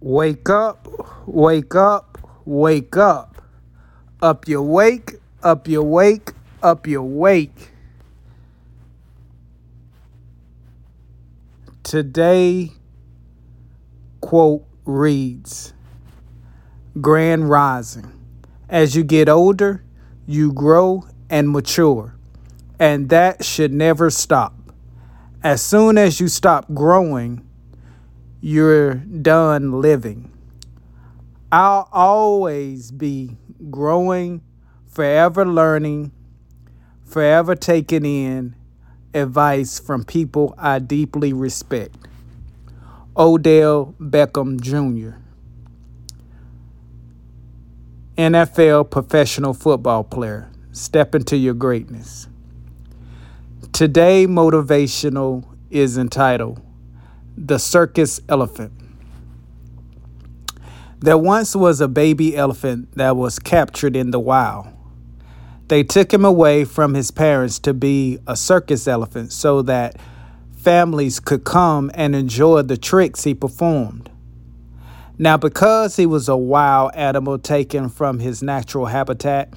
Wake up, wake up, wake up. Up your wake, up your wake, up your wake. Today, quote reads Grand Rising. As you get older, you grow and mature, and that should never stop. As soon as you stop growing, you're done living. I'll always be growing, forever learning, forever taking in advice from people I deeply respect. Odell Beckham Jr., NFL professional football player. Step into your greatness. Today, motivational is entitled The Circus Elephant. There once was a baby elephant that was captured in the wild. They took him away from his parents to be a circus elephant so that families could come and enjoy the tricks he performed. Now, because he was a wild animal taken from his natural habitat,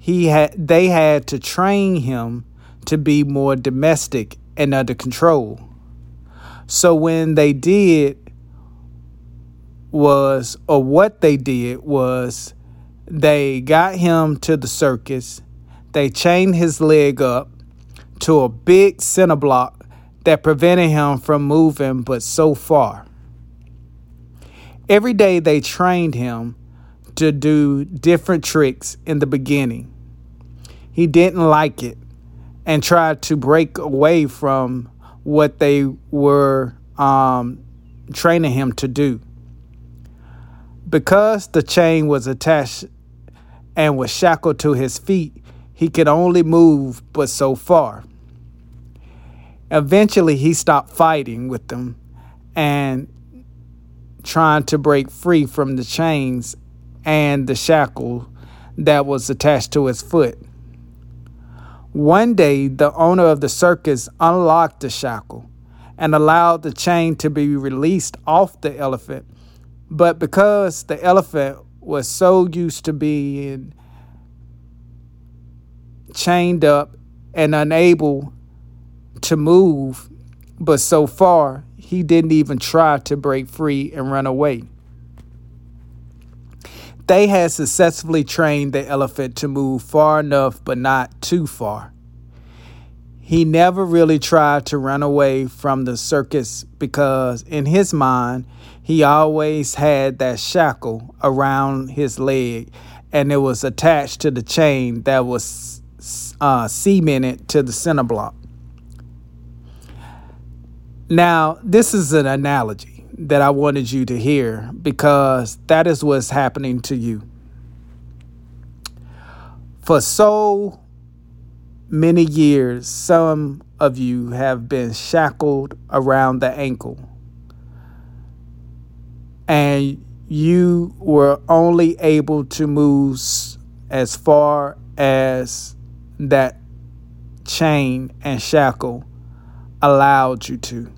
he had they had to train him to be more domestic and under control. So when they did was or what they did was they got him to the circus. They chained his leg up to a big center block that prevented him from moving but so far. Every day they trained him to do different tricks in the beginning. He didn't like it and tried to break away from what they were um, training him to do. Because the chain was attached and was shackled to his feet, he could only move but so far. Eventually, he stopped fighting with them and trying to break free from the chains and the shackle that was attached to his foot. One day, the owner of the circus unlocked the shackle and allowed the chain to be released off the elephant. But because the elephant was so used to being chained up and unable to move, but so far he didn't even try to break free and run away. They had successfully trained the elephant to move far enough, but not too far. He never really tried to run away from the circus because, in his mind, he always had that shackle around his leg and it was attached to the chain that was uh, cemented to the center block. Now, this is an analogy that I wanted you to hear because that is what's happening to you. For so many years, some of you have been shackled around the ankle, and you were only able to move as far as that chain and shackle allowed you to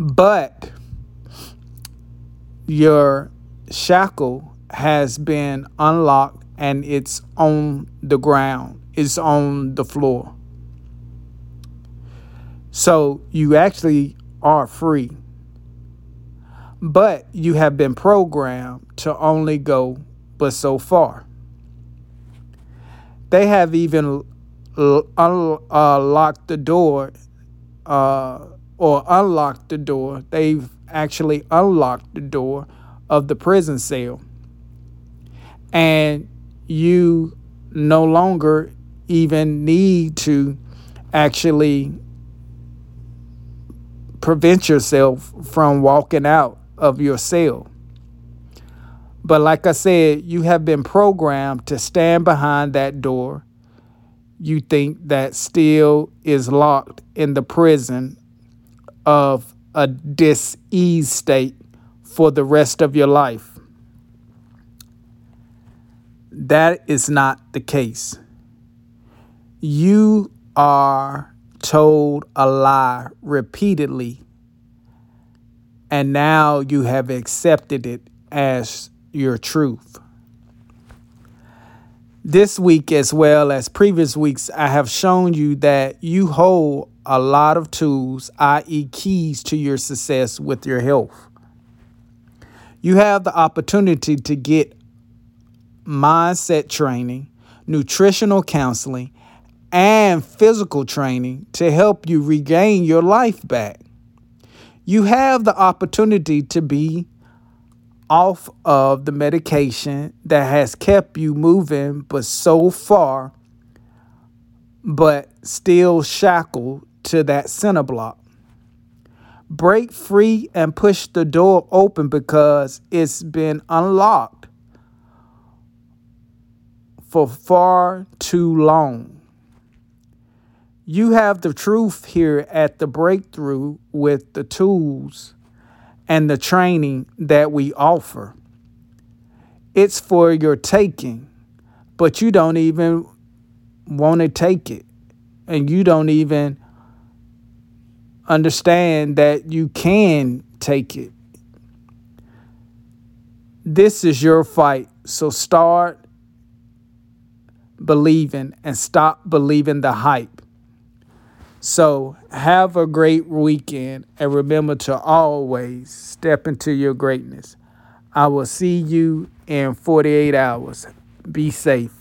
but your shackle has been unlocked and it's on the ground, it's on the floor. So you actually are free. But you have been programmed to only go but so far. They have even unlocked the door uh, or unlocked the door. They've actually unlocked the door of the prison cell. And you no longer even need to actually prevent yourself from walking out of your cell. But like I said, you have been programmed to stand behind that door you think that still is locked in the prison of a dis-ease state for the rest of your life. That is not the case. You are told a lie repeatedly and now you have accepted it as your truth. This week, as well as previous weeks, I have shown you that you hold a lot of tools, i.e., keys to your success with your health. You have the opportunity to get mindset training, nutritional counseling, and physical training to help you regain your life back. You have the opportunity to be off of the medication that has kept you moving, but so far, but still shackled to that center block. Break free and push the door open because it's been unlocked for far too long. You have the truth here at the breakthrough with the tools and the training that we offer. It's for your taking, but you don't even want to take it. And you don't even understand that you can take it. This is your fight. So start believing and stop believing the hype. So have a great weekend and remember to always step into your greatness. I will see you in 48 hours. Be safe.